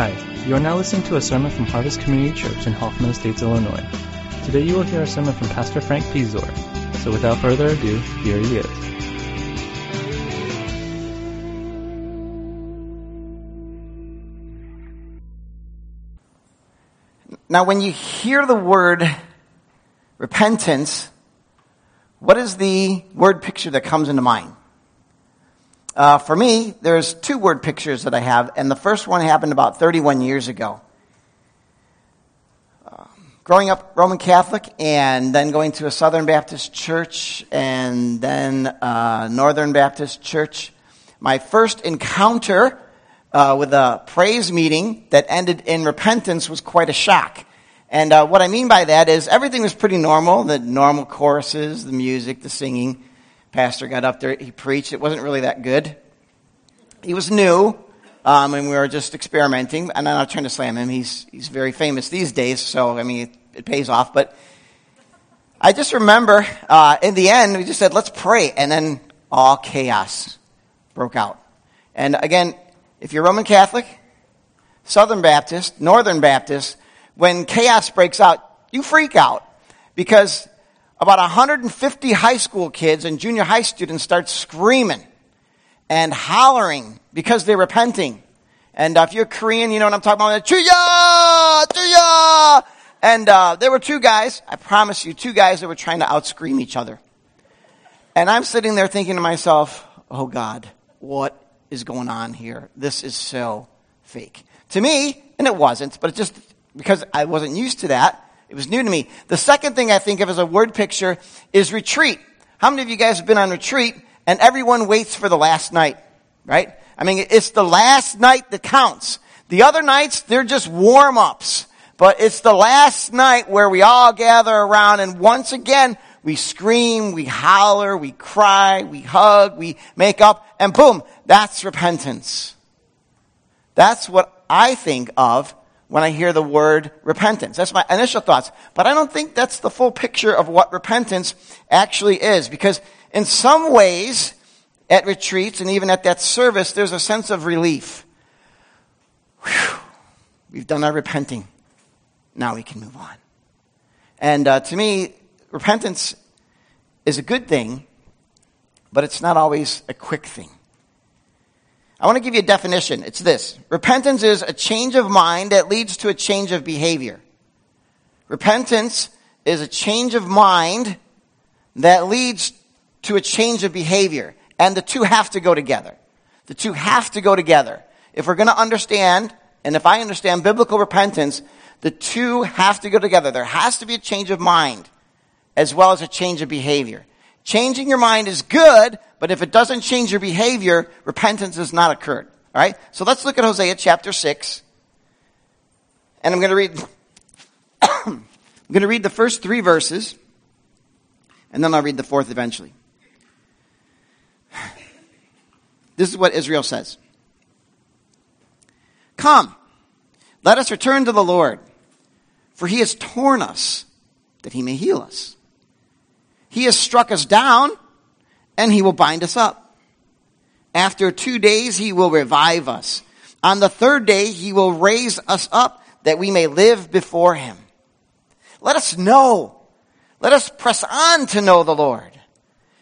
Hi, you are now listening to a sermon from Harvest Community Church in Hoffman Estates, Illinois. Today you will hear a sermon from Pastor Frank Piszczor. So without further ado, here he is. Now, when you hear the word repentance, what is the word picture that comes into mind? Uh, for me, there's two word pictures that I have, and the first one happened about 31 years ago. Uh, growing up Roman Catholic, and then going to a Southern Baptist church, and then uh, Northern Baptist church, my first encounter uh, with a praise meeting that ended in repentance was quite a shock. And uh, what I mean by that is everything was pretty normal the normal choruses, the music, the singing. Pastor got up there, he preached. It wasn't really that good. He was new, um, and we were just experimenting. And I'm not trying to slam him, he's, he's very famous these days, so I mean, it, it pays off. But I just remember uh, in the end, we just said, let's pray. And then all chaos broke out. And again, if you're Roman Catholic, Southern Baptist, Northern Baptist, when chaos breaks out, you freak out because about 150 high school kids and junior high students start screaming and hollering because they're repenting. And uh, if you're Korean, you know what I'm talking about. Chuya! Chuya! And uh, there were two guys, I promise you, two guys that were trying to outscream each other. And I'm sitting there thinking to myself, oh God, what is going on here? This is so fake. To me, and it wasn't, but it just because I wasn't used to that, it was new to me. The second thing I think of as a word picture is retreat. How many of you guys have been on retreat and everyone waits for the last night, right? I mean, it's the last night that counts. The other nights, they're just warm ups. But it's the last night where we all gather around and once again, we scream, we holler, we cry, we hug, we make up, and boom, that's repentance. That's what I think of when I hear the word repentance. That's my initial thoughts. But I don't think that's the full picture of what repentance actually is. Because in some ways, at retreats and even at that service, there's a sense of relief. Whew. We've done our repenting. Now we can move on. And uh, to me, repentance is a good thing, but it's not always a quick thing. I want to give you a definition. It's this Repentance is a change of mind that leads to a change of behavior. Repentance is a change of mind that leads to a change of behavior. And the two have to go together. The two have to go together. If we're going to understand, and if I understand biblical repentance, the two have to go together. There has to be a change of mind as well as a change of behavior. Changing your mind is good, but if it doesn't change your behavior, repentance has not occurred. All right? So let's look at Hosea chapter 6. And I'm going to read I'm going to read the first 3 verses and then I'll read the fourth eventually. This is what Israel says. Come, let us return to the Lord, for he has torn us that he may heal us. He has struck us down, and he will bind us up. After two days, he will revive us. On the third day, he will raise us up that we may live before him. Let us know. Let us press on to know the Lord.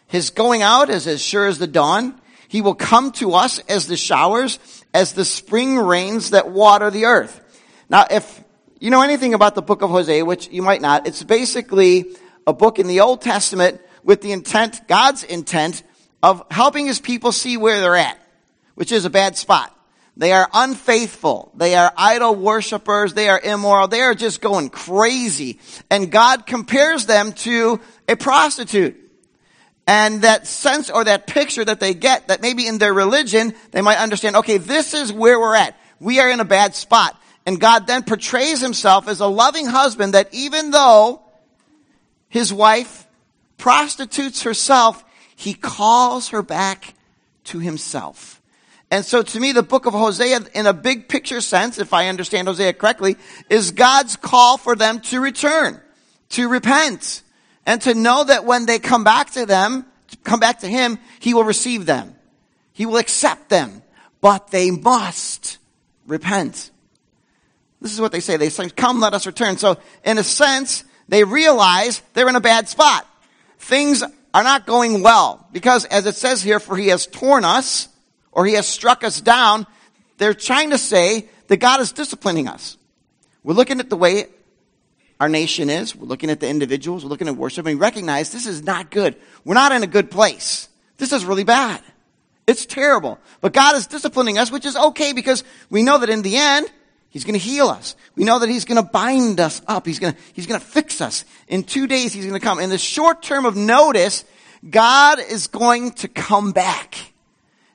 His going out is as sure as the dawn. He will come to us as the showers, as the spring rains that water the earth. Now, if you know anything about the book of Hosea, which you might not, it's basically a book in the Old Testament with the intent, God's intent, of helping his people see where they're at, which is a bad spot. They are unfaithful. They are idol worshippers. They are immoral. They are just going crazy. And God compares them to a prostitute. And that sense or that picture that they get that maybe in their religion, they might understand, okay, this is where we're at. We are in a bad spot. And God then portrays himself as a loving husband that even though his wife prostitutes herself, he calls her back to himself. And so to me, the book of Hosea, in a big picture sense, if I understand Hosea correctly, is God's call for them to return, to repent, and to know that when they come back to them, come back to Him, He will receive them. He will accept them. But they must repent. This is what they say. They say, come, let us return. So in a sense, they realize they're in a bad spot. Things are not going well because as it says here, for he has torn us or he has struck us down. They're trying to say that God is disciplining us. We're looking at the way our nation is. We're looking at the individuals. We're looking at worship and we recognize this is not good. We're not in a good place. This is really bad. It's terrible. But God is disciplining us, which is okay because we know that in the end, He's going to heal us. We know that He's going to bind us up. He's going to, He's going to fix us. In two days, He's going to come. In the short term of notice, God is going to come back.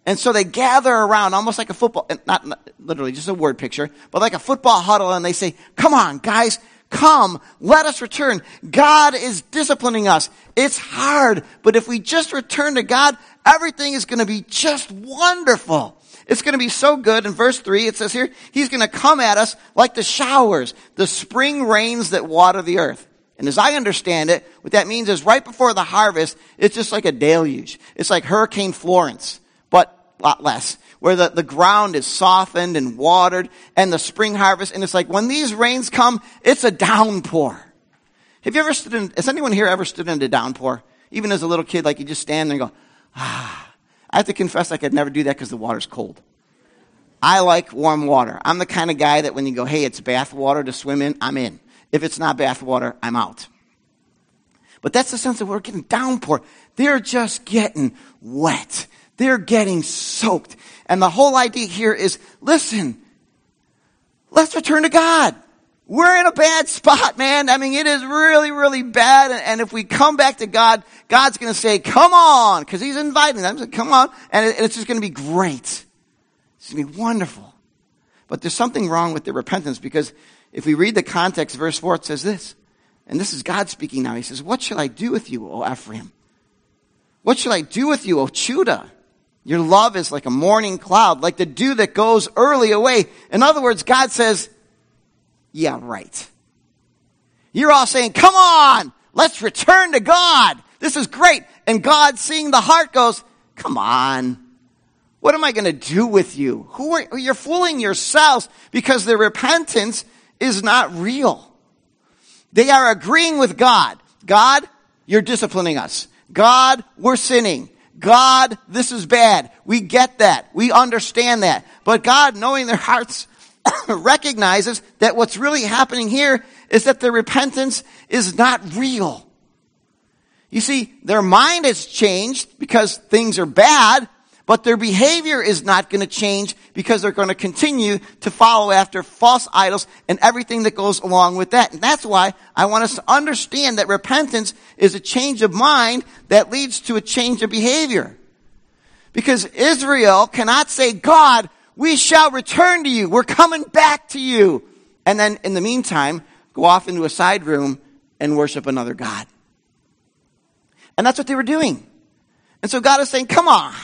And so they gather around almost like a football, not, not literally, just a word picture, but like a football huddle and they say, come on, guys, come, let us return. God is disciplining us. It's hard, but if we just return to God, everything is going to be just wonderful. It's going to be so good. In verse 3, it says here, He's going to come at us like the showers, the spring rains that water the earth. And as I understand it, what that means is right before the harvest, it's just like a deluge. It's like Hurricane Florence, but a lot less. Where the, the ground is softened and watered and the spring harvest. And it's like when these rains come, it's a downpour. Have you ever stood in, has anyone here ever stood in a downpour? Even as a little kid, like you just stand there and go, ah. I have to confess I could never do that because the water's cold. I like warm water. I'm the kind of guy that when you go, hey, it's bath water to swim in, I'm in. If it's not bath water, I'm out. But that's the sense that we're getting downpour. They're just getting wet. They're getting soaked. And the whole idea here is, listen, let's return to God. We're in a bad spot, man. I mean, it is really, really bad. And if we come back to God, God's going to say, come on, because He's inviting them. Come on. And it's just going to be great. It's going to be wonderful. But there's something wrong with their repentance because if we read the context, verse 4, it says this. And this is God speaking now. He says, What shall I do with you, O Ephraim? What shall I do with you, O Judah? Your love is like a morning cloud, like the dew that goes early away. In other words, God says, Yeah, right. You're all saying, Come on, let's return to God. This is great. And God, seeing the heart, goes, Come on. What am I going to do with you? Who are, you're fooling yourselves because the repentance is not real. They are agreeing with God. God, you're disciplining us. God, we're sinning. God, this is bad. We get that. We understand that. But God, knowing their hearts, recognizes that what's really happening here is that their repentance is not real. You see, their mind has changed because things are bad, but their behavior is not going to change because they're going to continue to follow after false idols and everything that goes along with that. And that's why I want us to understand that repentance is a change of mind that leads to a change of behavior. Because Israel cannot say, God, we shall return to you. We're coming back to you. And then in the meantime, go off into a side room and worship another God. And that's what they were doing. And so God is saying, come on.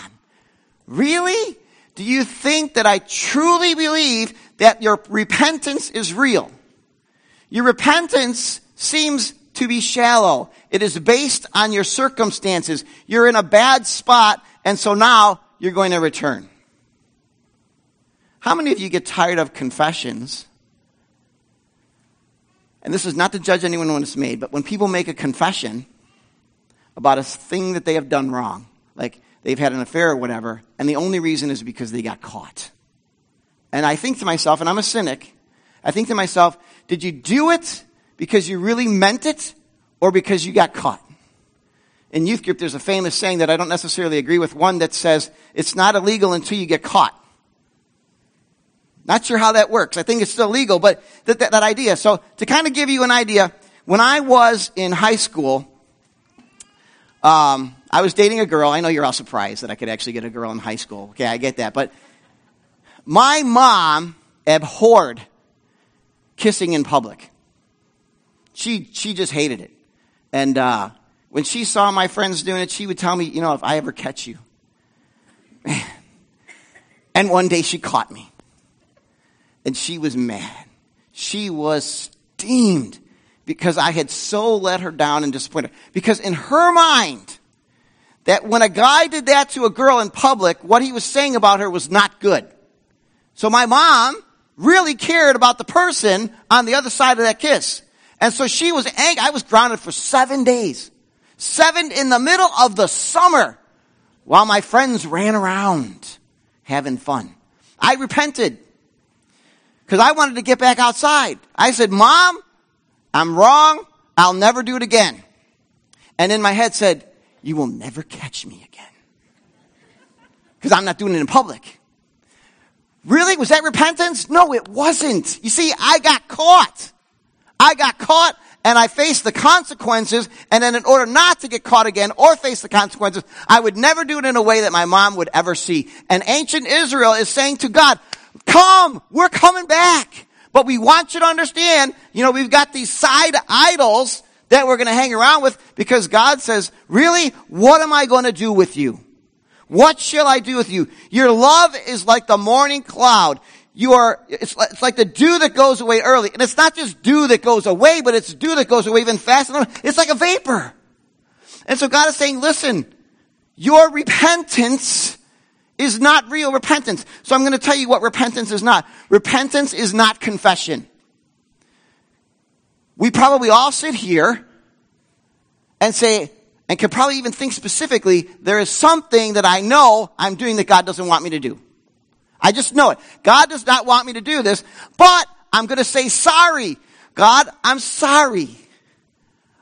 Really? Do you think that I truly believe that your repentance is real? Your repentance seems to be shallow. It is based on your circumstances. You're in a bad spot, and so now you're going to return. How many of you get tired of confessions? And this is not to judge anyone when it's made, but when people make a confession about a thing that they have done wrong, like they've had an affair or whatever, and the only reason is because they got caught. And I think to myself, and I'm a cynic, I think to myself, did you do it because you really meant it or because you got caught? In youth group, there's a famous saying that I don't necessarily agree with, one that says, it's not illegal until you get caught. Not sure how that works. I think it's still legal, but that, that, that idea. So to kind of give you an idea, when I was in high school, um, I was dating a girl. I know you're all surprised that I could actually get a girl in high school. Okay, I get that. But my mom abhorred kissing in public. She, she just hated it. And uh, when she saw my friends doing it, she would tell me, you know, if I ever catch you. and one day she caught me. And she was mad. She was steamed because I had so let her down and disappointed. Because in her mind, that when a guy did that to a girl in public, what he was saying about her was not good. So my mom really cared about the person on the other side of that kiss. And so she was angry. I was grounded for seven days. Seven in the middle of the summer while my friends ran around having fun. I repented because I wanted to get back outside. I said, Mom, I'm wrong. I'll never do it again. And in my head said, You will never catch me again. Because I'm not doing it in public. Really? Was that repentance? No, it wasn't. You see, I got caught. I got caught and I faced the consequences. And then in order not to get caught again or face the consequences, I would never do it in a way that my mom would ever see. And ancient Israel is saying to God, come, we're coming back. But we want you to understand, you know, we've got these side idols that we're going to hang around with because God says, really, what am I going to do with you? What shall I do with you? Your love is like the morning cloud. You are, it's, it's like the dew that goes away early. And it's not just dew that goes away, but it's dew that goes away even faster. It's like a vapor. And so God is saying, listen, your repentance is not real repentance. So I'm going to tell you what repentance is not. Repentance is not confession. We probably all sit here and say, and can probably even think specifically, there is something that I know I'm doing that God doesn't want me to do. I just know it. God does not want me to do this, but I'm going to say sorry. God, I'm sorry.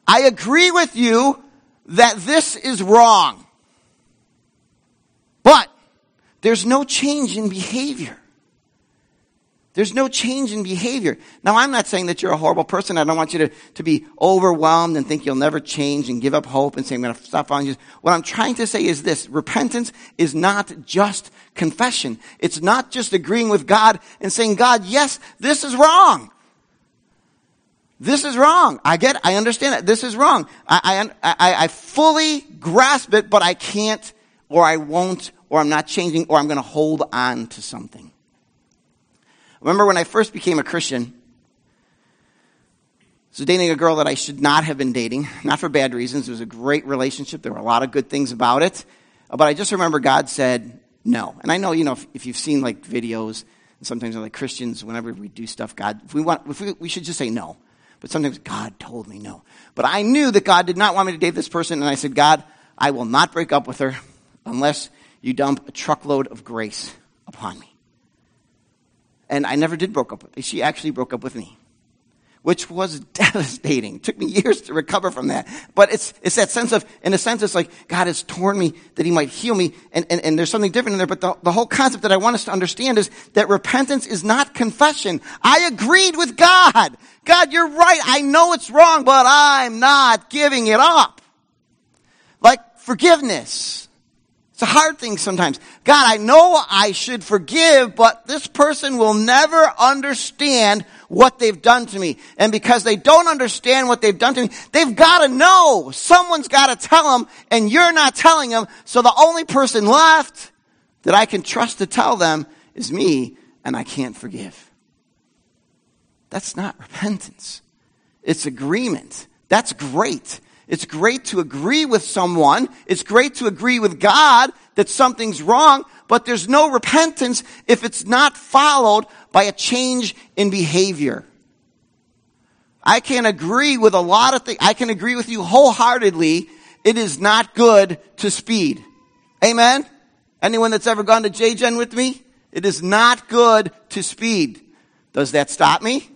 I agree with you that this is wrong. But there's no change in behavior. There's no change in behavior. Now, I'm not saying that you're a horrible person. I don't want you to, to be overwhelmed and think you'll never change and give up hope and say, I'm going to stop following Jesus. What I'm trying to say is this. Repentance is not just confession. It's not just agreeing with God and saying, God, yes, this is wrong. This is wrong. I get it. I understand it. This is wrong. I, I, I, I fully grasp it, but I can't or I won't or I'm not changing or I'm going to hold on to something. Remember when I first became a Christian? I was dating a girl that I should not have been dating, not for bad reasons. It was a great relationship. There were a lot of good things about it. But I just remember God said no. And I know, you know, if, if you've seen like videos, and sometimes like Christians, whenever we do stuff, God, if we want, if we, we should just say no. But sometimes God told me no. But I knew that God did not want me to date this person, and I said, God, I will not break up with her unless you dump a truckload of grace upon me. And I never did broke up with her. She actually broke up with me, which was devastating. It took me years to recover from that. But it's, it's that sense of, in a sense, it's like God has torn me that he might heal me. And, and, and there's something different in there. But the, the whole concept that I want us to understand is that repentance is not confession. I agreed with God. God, you're right. I know it's wrong, but I'm not giving it up. Like forgiveness. It's a hard thing sometimes. God, I know I should forgive, but this person will never understand what they've done to me. And because they don't understand what they've done to me, they've got to know. Someone's got to tell them, and you're not telling them. So the only person left that I can trust to tell them is me, and I can't forgive. That's not repentance. It's agreement. That's great. It's great to agree with someone. It's great to agree with God that something's wrong, but there's no repentance if it's not followed by a change in behavior. I can agree with a lot of things. I can agree with you wholeheartedly. It is not good to speed. Amen? Anyone that's ever gone to JGen with me? It is not good to speed. Does that stop me?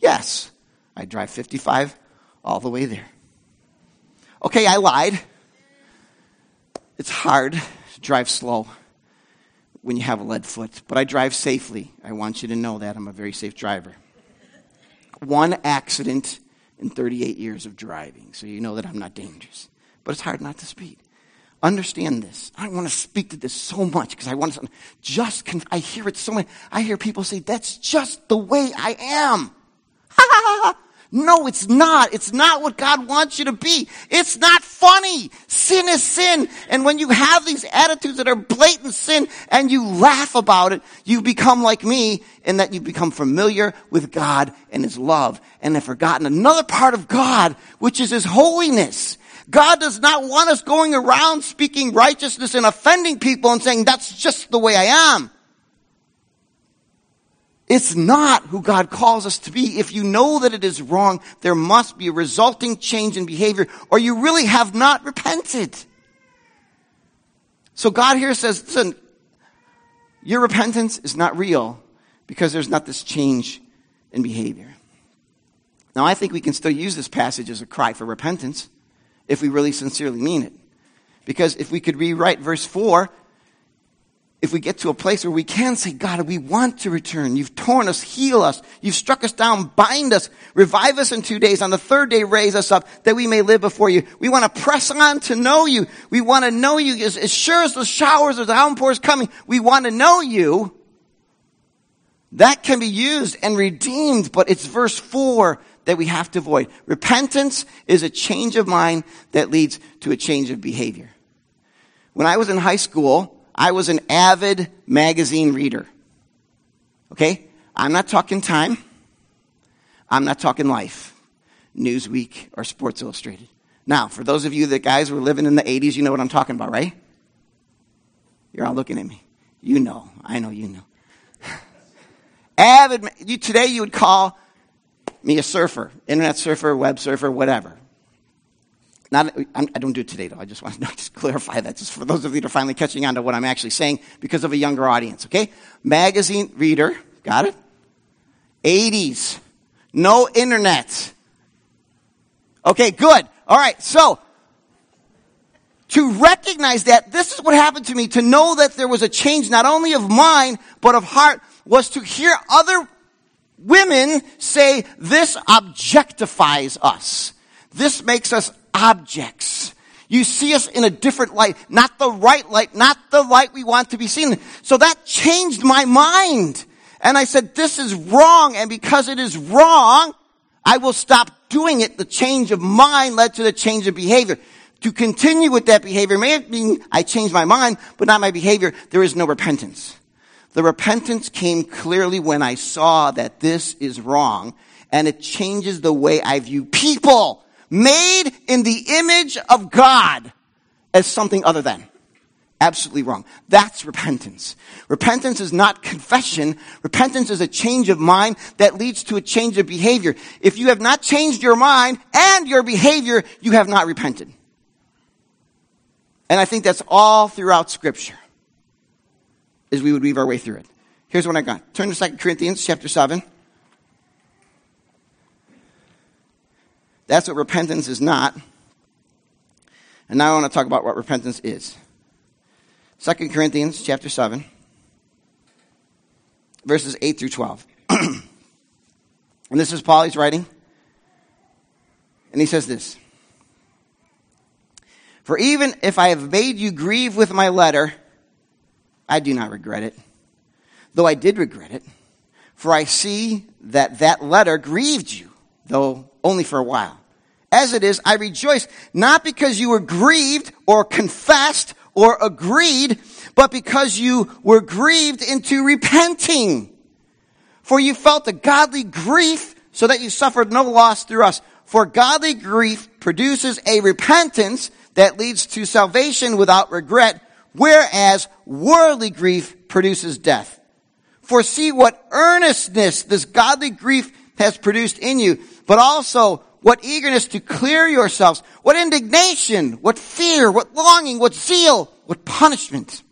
Yes. I drive 55 all the way there. Okay, I lied. It's hard to drive slow when you have a lead foot, but I drive safely. I want you to know that. I'm a very safe driver. One accident in 38 years of driving, so you know that I'm not dangerous. But it's hard not to speed. Understand this. I want to speak to this so much because I want to just, I hear it so much. I hear people say, that's just the way I am. Ha ha ha ha. No, it's not. It's not what God wants you to be. It's not funny. Sin is sin. And when you have these attitudes that are blatant sin and you laugh about it, you become like me in that you become familiar with God and His love and have forgotten another part of God, which is His holiness. God does not want us going around speaking righteousness and offending people and saying, that's just the way I am. It's not who God calls us to be. If you know that it is wrong, there must be a resulting change in behavior, or you really have not repented. So God here says, listen, your repentance is not real because there's not this change in behavior. Now, I think we can still use this passage as a cry for repentance if we really sincerely mean it. Because if we could rewrite verse 4 if we get to a place where we can say, God, we want to return. You've torn us, heal us. You've struck us down, bind us, revive us in two days. On the third day, raise us up that we may live before you. We want to press on to know you. We want to know you as, as sure as the showers or the downpour is coming. We want to know you. That can be used and redeemed, but it's verse four that we have to avoid. Repentance is a change of mind that leads to a change of behavior. When I was in high school, I was an avid magazine reader. Okay? I'm not talking Time. I'm not talking Life, Newsweek, or Sports Illustrated. Now, for those of you that guys were living in the 80s, you know what I'm talking about, right? You're all looking at me. You know. I know you know. avid, you, today you would call me a surfer, internet surfer, web surfer, whatever. Not, I don't do it today, though. I just want to just clarify that, just for those of you that are finally catching on to what I'm actually saying because of a younger audience, okay? Magazine reader, got it? 80s, no internet. Okay, good. All right, so to recognize that this is what happened to me, to know that there was a change not only of mind, but of heart, was to hear other women say, this objectifies us. This makes us objects. You see us in a different light, not the right light, not the light we want to be seen. So that changed my mind. And I said, this is wrong. And because it is wrong, I will stop doing it. The change of mind led to the change of behavior. To continue with that behavior may mean I changed my mind, but not my behavior. There is no repentance. The repentance came clearly when I saw that this is wrong and it changes the way I view people made in the image of God as something other than. Absolutely wrong. That's repentance. Repentance is not confession. Repentance is a change of mind that leads to a change of behavior. If you have not changed your mind and your behavior, you have not repented. And I think that's all throughout scripture as we would weave our way through it. Here's what I got. Turn to 2 Corinthians chapter 7. That's what repentance is not. And now I want to talk about what repentance is. 2 Corinthians chapter 7, verses 8 through 12. and this is Paul, he's writing. And he says this For even if I have made you grieve with my letter, I do not regret it, though I did regret it. For I see that that letter grieved you, though only for a while. As it is, I rejoice, not because you were grieved or confessed or agreed, but because you were grieved into repenting. For you felt a godly grief so that you suffered no loss through us. For godly grief produces a repentance that leads to salvation without regret, whereas worldly grief produces death. For see what earnestness this godly grief has produced in you, but also what eagerness to clear yourselves, what indignation, what fear, what longing, what zeal, what punishment.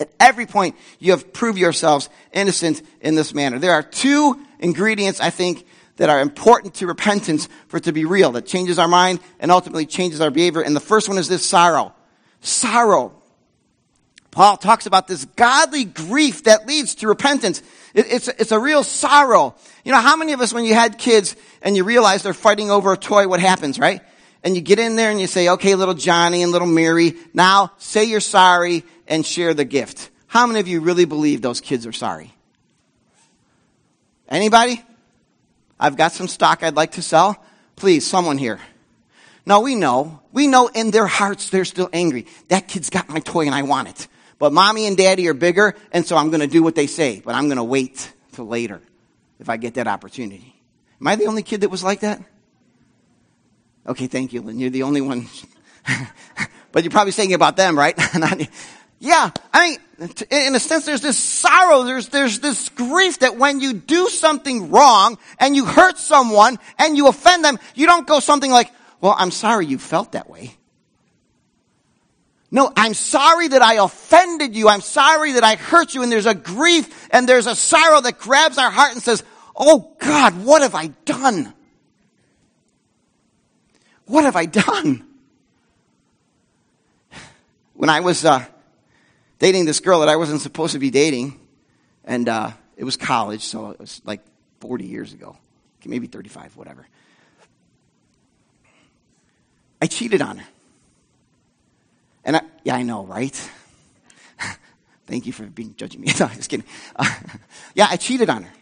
At every point, you have proved yourselves innocent in this manner. There are two ingredients, I think, that are important to repentance for it to be real, that changes our mind and ultimately changes our behavior. And the first one is this sorrow. Sorrow. Paul talks about this godly grief that leads to repentance. It, it's, it's a real sorrow. You know, how many of us, when you had kids and you realize they're fighting over a toy, what happens, right? And you get in there and you say, okay, little Johnny and little Mary, now say you're sorry and share the gift. How many of you really believe those kids are sorry? Anybody? I've got some stock I'd like to sell. Please, someone here. No, we know. We know in their hearts they're still angry. That kid's got my toy and I want it. But mommy and daddy are bigger, and so I'm going to do what they say, but I'm going to wait till later if I get that opportunity. Am I the only kid that was like that? Okay, thank you, Lynn. You're the only one. but you're probably saying about them, right? Yeah, I mean, in a sense, there's this sorrow, there's, there's this grief that when you do something wrong and you hurt someone and you offend them, you don't go something like, well, I'm sorry you felt that way. No, I'm sorry that I offended you. I'm sorry that I hurt you. And there's a grief and there's a sorrow that grabs our heart and says, Oh God, what have I done? What have I done? When I was, uh, dating this girl that I wasn't supposed to be dating, and uh, it was college, so it was like 40 years ago, maybe 35, whatever. I cheated on her. And I, yeah, I know, right? Thank you for being judging me. no, just kidding. Yeah, I cheated on her.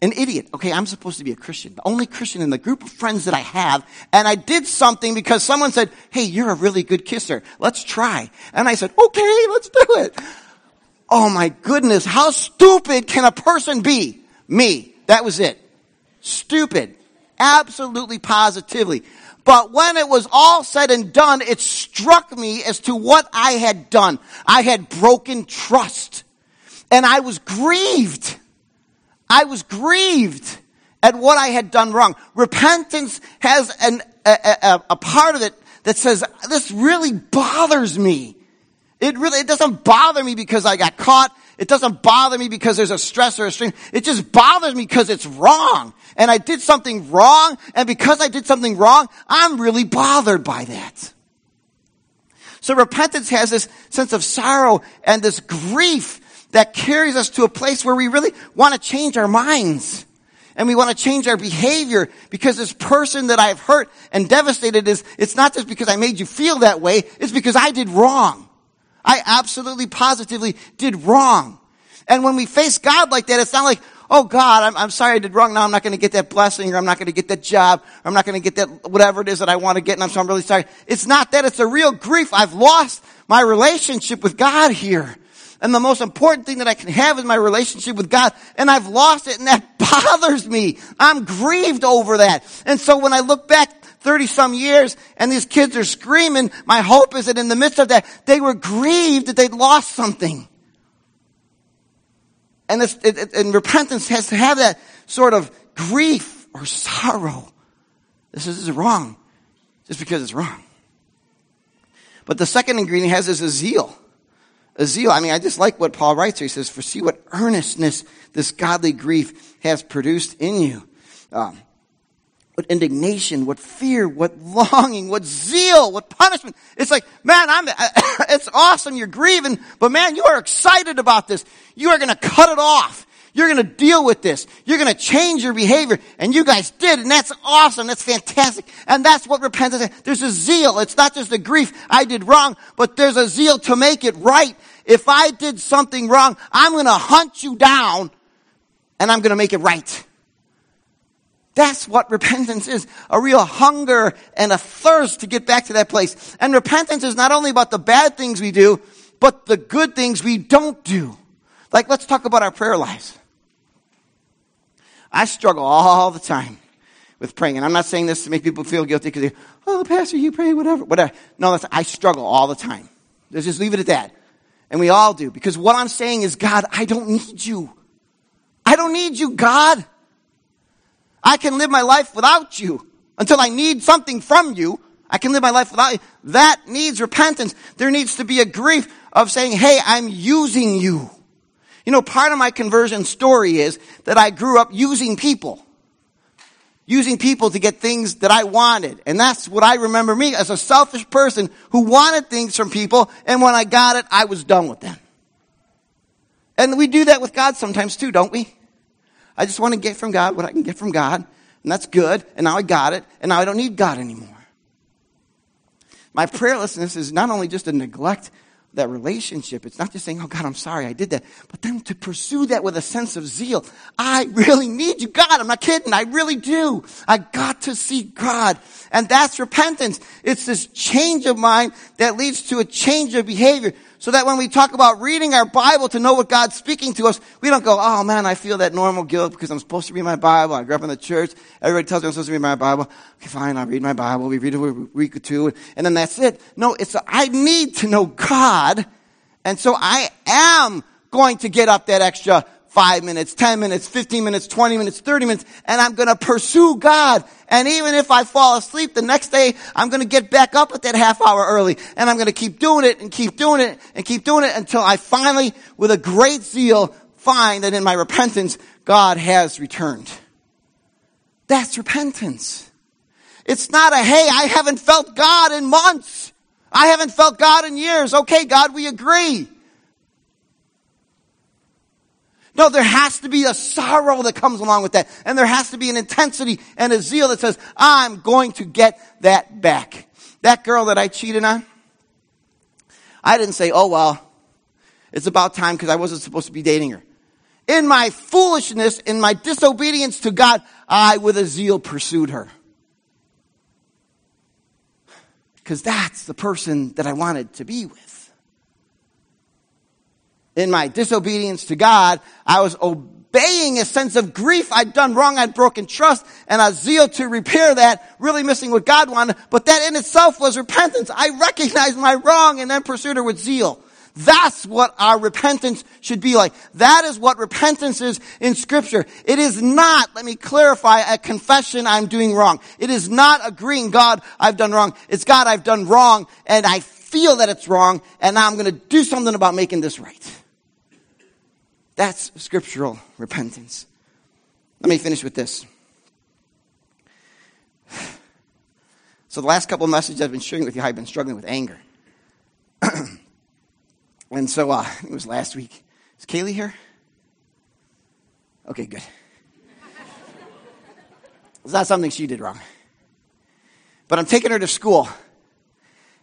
An idiot. Okay, I'm supposed to be a Christian, the only Christian in the group of friends that I have. And I did something because someone said, Hey, you're a really good kisser. Let's try. And I said, Okay, let's do it. Oh my goodness, how stupid can a person be? Me. That was it. Stupid. Absolutely positively. But when it was all said and done, it struck me as to what I had done. I had broken trust. And I was grieved. I was grieved at what I had done wrong. Repentance has an, a, a, a part of it that says, this really bothers me. It really, it doesn't bother me because I got caught. It doesn't bother me because there's a stress or a strain. It just bothers me because it's wrong. And I did something wrong. And because I did something wrong, I'm really bothered by that. So repentance has this sense of sorrow and this grief that carries us to a place where we really want to change our minds. And we want to change our behavior because this person that I've hurt and devastated is, it's not just because I made you feel that way, it's because I did wrong. I absolutely positively did wrong. And when we face God like that, it's not like, oh God, I'm, I'm sorry I did wrong. Now I'm not going to get that blessing or I'm not going to get that job or I'm not going to get that whatever it is that I want to get and I'm, so I'm really sorry. It's not that. It's a real grief. I've lost my relationship with God here. And the most important thing that I can have is my relationship with God. And I've lost it and that bothers me. I'm grieved over that. And so when I look back 30 some years and these kids are screaming, my hope is that in the midst of that, they were grieved that they'd lost something. And, this, it, it, and repentance has to have that sort of grief or sorrow. This is wrong just because it's wrong. But the second ingredient has is a zeal a zeal. I mean, I just like what Paul writes here. He says, for see what earnestness this godly grief has produced in you. Um, what indignation, what fear, what longing, what zeal, what punishment. It's like, man, I'm, it's awesome you're grieving, but man, you are excited about this. You are going to cut it off. You're going to deal with this. You're going to change your behavior. And you guys did. And that's awesome. That's fantastic. And that's what repentance is. There's a zeal. It's not just a grief. I did wrong, but there's a zeal to make it right. If I did something wrong, I'm going to hunt you down and I'm going to make it right. That's what repentance is. A real hunger and a thirst to get back to that place. And repentance is not only about the bad things we do, but the good things we don't do. Like, let's talk about our prayer lives. I struggle all the time with praying. And I'm not saying this to make people feel guilty because oh, Pastor, you pray, whatever, whatever. No, I struggle all the time. Let's just leave it at that. And we all do. Because what I'm saying is, God, I don't need you. I don't need you, God. I can live my life without you until I need something from you. I can live my life without you. That needs repentance. There needs to be a grief of saying, hey, I'm using you. You know, part of my conversion story is that I grew up using people. Using people to get things that I wanted. And that's what I remember me as a selfish person who wanted things from people, and when I got it, I was done with them. And we do that with God sometimes too, don't we? I just want to get from God what I can get from God, and that's good, and now I got it, and now I don't need God anymore. My prayerlessness is not only just a neglect that relationship. It's not just saying, oh God, I'm sorry I did that, but then to pursue that with a sense of zeal. I really need you. God, I'm not kidding. I really do. I got to see God. And that's repentance. It's this change of mind that leads to a change of behavior. So that when we talk about reading our Bible to know what God's speaking to us, we don't go, oh man, I feel that normal guilt because I'm supposed to read my Bible. I grew up in the church. Everybody tells me I'm supposed to read my Bible. Okay, fine, I'll read my Bible. We read it a week or two, and then that's it. No, it's, a, I need to know God And so I am going to get up that extra five minutes, 10 minutes, 15 minutes, 20 minutes, 30 minutes, and I'm going to pursue God. And even if I fall asleep the next day, I'm going to get back up at that half hour early and I'm going to keep doing it and keep doing it and keep doing it until I finally, with a great zeal, find that in my repentance, God has returned. That's repentance. It's not a, hey, I haven't felt God in months. I haven't felt God in years. Okay, God, we agree. No, there has to be a sorrow that comes along with that. And there has to be an intensity and a zeal that says, I'm going to get that back. That girl that I cheated on, I didn't say, oh well, it's about time because I wasn't supposed to be dating her. In my foolishness, in my disobedience to God, I with a zeal pursued her. Because that's the person that I wanted to be with in my disobedience to God, I was obeying a sense of grief. I'd done wrong. I'd broken trust and a zeal to repair that, really missing what God wanted. But that in itself was repentance. I recognized my wrong and then pursued her with zeal. That's what our repentance should be like. That is what repentance is in scripture. It is not, let me clarify, a confession I'm doing wrong. It is not agreeing, God, I've done wrong. It's God, I've done wrong and I feel that it's wrong and now I'm going to do something about making this right. That's scriptural repentance. Let me finish with this. So, the last couple of messages I've been sharing with you, I've been struggling with anger. and so, uh, it was last week. Is Kaylee here? Okay, good. it's not something she did wrong. But I'm taking her to school.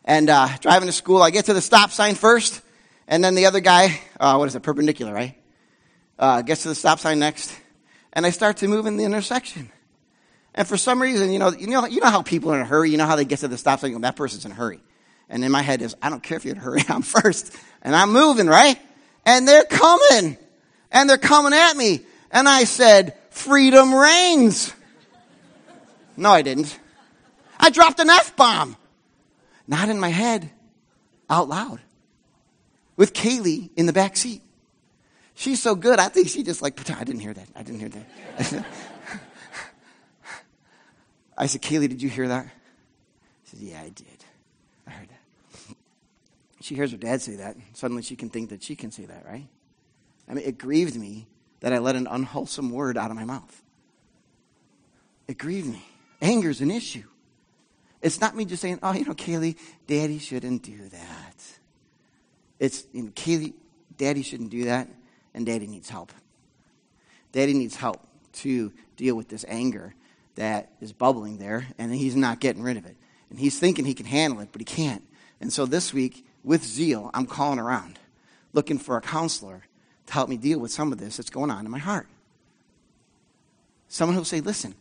And uh, driving to school, I get to the stop sign first, and then the other guy, uh, what is it, perpendicular, right? Uh, gets to the stop sign next, and I start to move in the intersection. And for some reason, you know, you know, you know how people are in a hurry. You know how they get to the stop sign. that person's in a hurry. And in my head is, I don't care if you're in a hurry. I'm first, and I'm moving right. And they're coming, and they're coming at me. And I said, "Freedom reigns." No, I didn't. I dropped an f bomb. Not in my head, out loud, with Kaylee in the back seat. She's so good, I think she just like, I didn't hear that. I didn't hear that. I said, Kaylee, did you hear that? She said, Yeah, I did. I heard that. She hears her dad say that. Suddenly she can think that she can say that, right? I mean, it grieved me that I let an unwholesome word out of my mouth. It grieved me. Anger is an issue. It's not me just saying, oh, you know, Kaylee, daddy shouldn't do that. It's, you know, Kaylee, daddy shouldn't do that and daddy needs help. Daddy needs help to deal with this anger that is bubbling there, and he's not getting rid of it. And he's thinking he can handle it, but he can't. And so this week, with zeal, I'm calling around, looking for a counselor to help me deal with some of this that's going on in my heart. Someone who'll say, listen,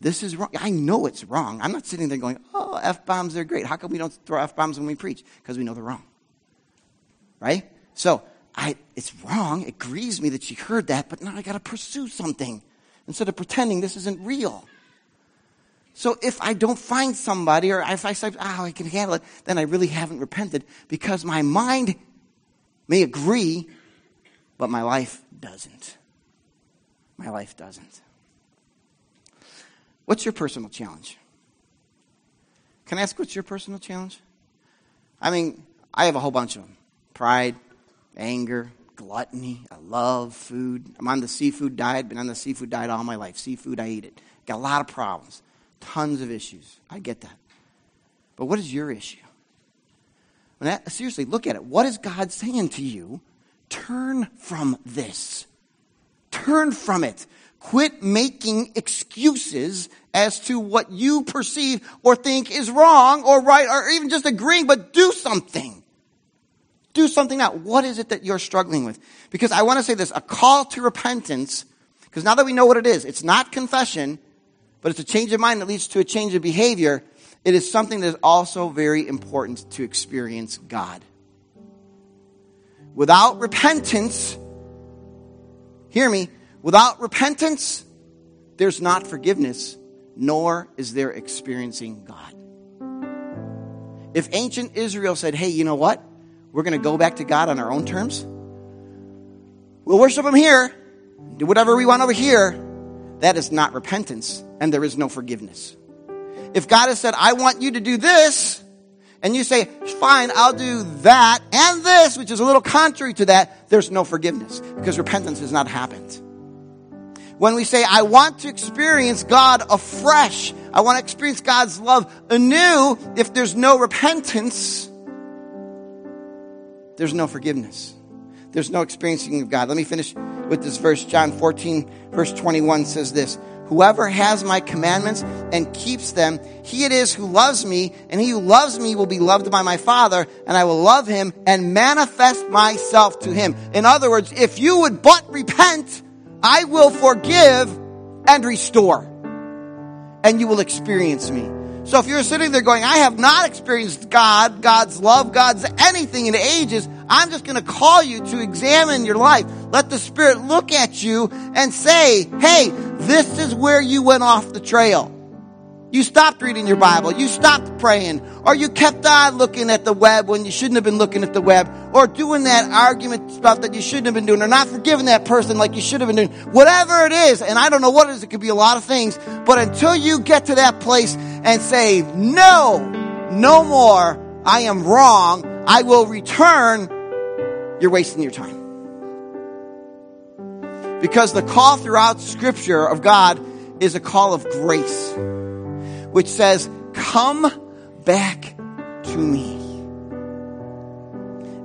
this is wrong. I know it's wrong. I'm not sitting there going, oh, F bombs are great. How come we don't throw F bombs when we preach? Because we know they're wrong. Right? So I, it's wrong. It grieves me that she heard that, but now I got to pursue something instead of pretending this isn't real. So if I don't find somebody, or if I say, oh, I can handle it, then I really haven't repented because my mind may agree, but my life doesn't. My life doesn't. What's your personal challenge? Can I ask what's your personal challenge? I mean, I have a whole bunch of them pride, anger, gluttony. I love food. I'm on the seafood diet, been on the seafood diet all my life. Seafood, I eat it. Got a lot of problems, tons of issues. I get that. But what is your issue? That, seriously, look at it. What is God saying to you? Turn from this. Turn from it. Quit making excuses as to what you perceive or think is wrong or right or even just agreeing, but do something do something now. What is it that you're struggling with? Because I want to say this a call to repentance, because now that we know what it is, it's not confession, but it's a change of mind that leads to a change of behavior. It is something that is also very important to experience God. Without repentance, hear me, without repentance, there's not forgiveness, nor is there experiencing God. If ancient Israel said, hey, you know what? We're going to go back to God on our own terms. We'll worship Him here, do whatever we want over here. That is not repentance, and there is no forgiveness. If God has said, I want you to do this, and you say, fine, I'll do that and this, which is a little contrary to that, there's no forgiveness because repentance has not happened. When we say, I want to experience God afresh, I want to experience God's love anew, if there's no repentance, there's no forgiveness. There's no experiencing of God. Let me finish with this verse. John 14, verse 21 says this Whoever has my commandments and keeps them, he it is who loves me, and he who loves me will be loved by my Father, and I will love him and manifest myself to him. In other words, if you would but repent, I will forgive and restore, and you will experience me. So if you're sitting there going, I have not experienced God, God's love, God's anything in ages, I'm just going to call you to examine your life. Let the Spirit look at you and say, hey, this is where you went off the trail. You stopped reading your Bible. You stopped praying. Or you kept on looking at the web when you shouldn't have been looking at the web. Or doing that argument stuff that you shouldn't have been doing. Or not forgiving that person like you should have been doing. Whatever it is. And I don't know what it is. It could be a lot of things. But until you get to that place and say, no, no more. I am wrong. I will return. You're wasting your time. Because the call throughout scripture of God is a call of grace which says, Come back to me.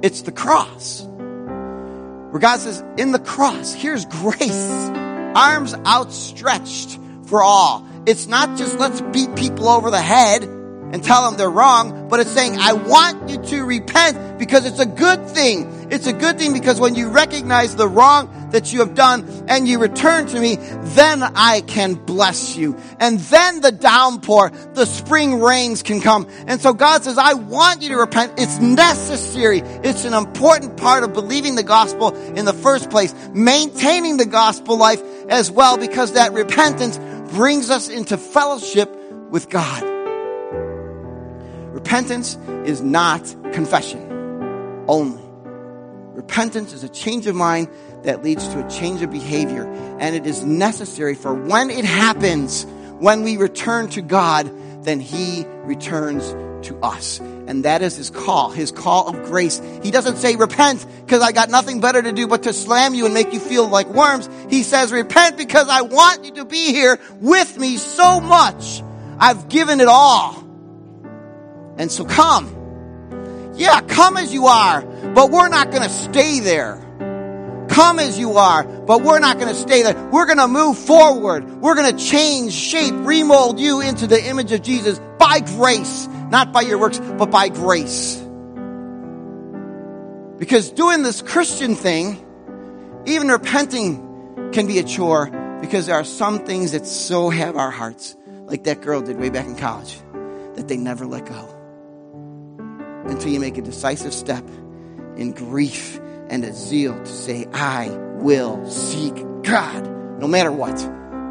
It's the cross. Where God says, In the cross, here's grace, arms outstretched for all. It's not just let's beat people over the head and tell them they're wrong, but it's saying, I want you to repent because it's a good thing. It's a good thing because when you recognize the wrong that you have done and you return to me, then I can bless you. And then the downpour, the spring rains can come. And so God says, I want you to repent. It's necessary. It's an important part of believing the gospel in the first place, maintaining the gospel life as well, because that repentance brings us into fellowship with God. Repentance is not confession only. Repentance is a change of mind that leads to a change of behavior. And it is necessary for when it happens, when we return to God, then He returns to us. And that is His call, His call of grace. He doesn't say, repent because I got nothing better to do but to slam you and make you feel like worms. He says, repent because I want you to be here with me so much. I've given it all. And so come. Yeah, come as you are, but we're not going to stay there. Come as you are, but we're not going to stay there. We're going to move forward. We're going to change, shape, remold you into the image of Jesus by grace, not by your works, but by grace. Because doing this Christian thing, even repenting can be a chore because there are some things that so have our hearts, like that girl did way back in college, that they never let go until you make a decisive step in grief and a zeal to say, I will seek God no matter what.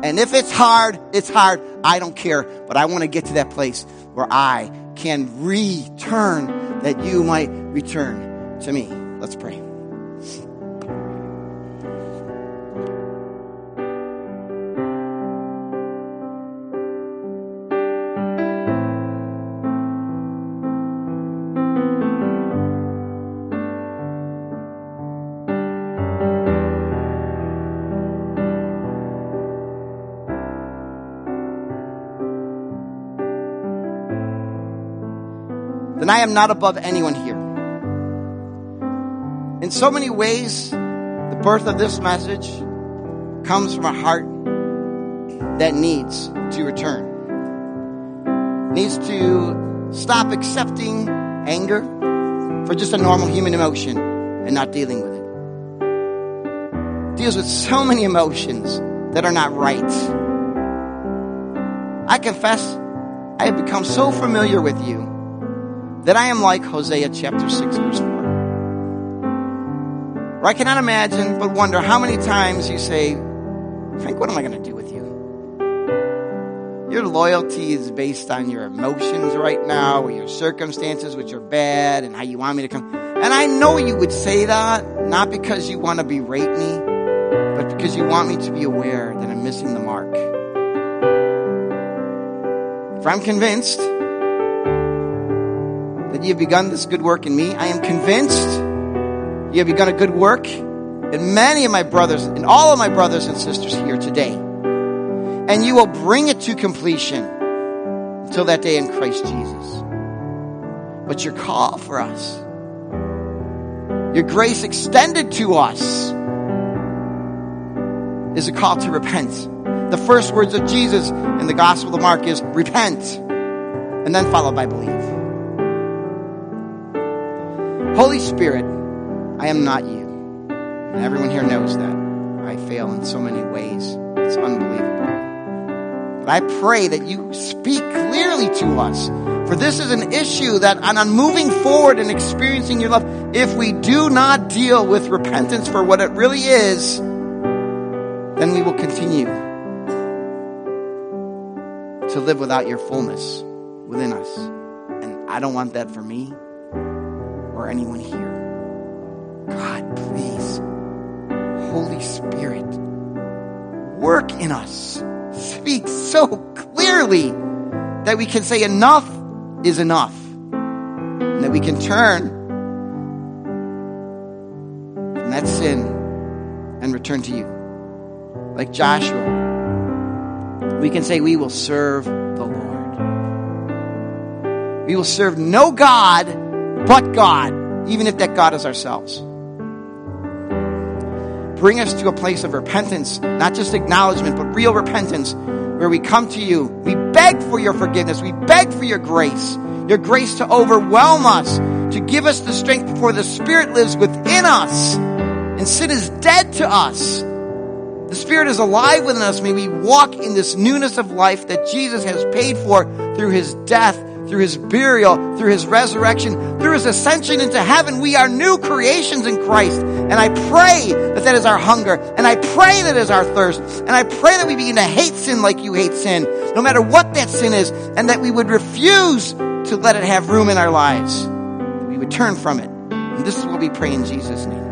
And if it's hard, it's hard. I don't care. But I want to get to that place where I can return that you might return to me. Let's pray. I am not above anyone here. In so many ways, the birth of this message comes from a heart that needs to return, needs to stop accepting anger for just a normal human emotion and not dealing with it. Deals with so many emotions that are not right. I confess, I have become so familiar with you that I am like Hosea chapter 6 verse 4. Where I cannot imagine but wonder how many times you say, Frank, what am I going to do with you? Your loyalty is based on your emotions right now or your circumstances which are bad and how you want me to come. And I know you would say that, not because you want to berate me, but because you want me to be aware that I'm missing the mark. For I'm convinced that you have begun this good work in me. I am convinced you have begun a good work in many of my brothers, in all of my brothers and sisters here today. And you will bring it to completion until that day in Christ Jesus. But your call for us, your grace extended to us, is a call to repent. The first words of Jesus in the Gospel of Mark is repent, and then followed by believe. Holy Spirit, I am not you. And everyone here knows that. I fail in so many ways. It's unbelievable. But I pray that you speak clearly to us. For this is an issue that, and on moving forward and experiencing your love, if we do not deal with repentance for what it really is, then we will continue to live without your fullness within us. And I don't want that for me or anyone here. God, please, Holy Spirit, work in us. Speak so clearly that we can say enough is enough. And that we can turn from that sin and return to you. Like Joshua, we can say we will serve the Lord. We will serve no God but God, even if that God is ourselves. Bring us to a place of repentance, not just acknowledgement, but real repentance, where we come to you. We beg for your forgiveness. We beg for your grace, your grace to overwhelm us, to give us the strength before the Spirit lives within us and sin is dead to us. The Spirit is alive within us. May we walk in this newness of life that Jesus has paid for through his death, through his burial, through his resurrection, through his ascension into heaven. We are new creations in Christ. And I pray that that is our hunger. And I pray that is our thirst. And I pray that we begin to hate sin like you hate sin, no matter what that sin is, and that we would refuse to let it have room in our lives. That we would turn from it. And this is what we pray in Jesus' name.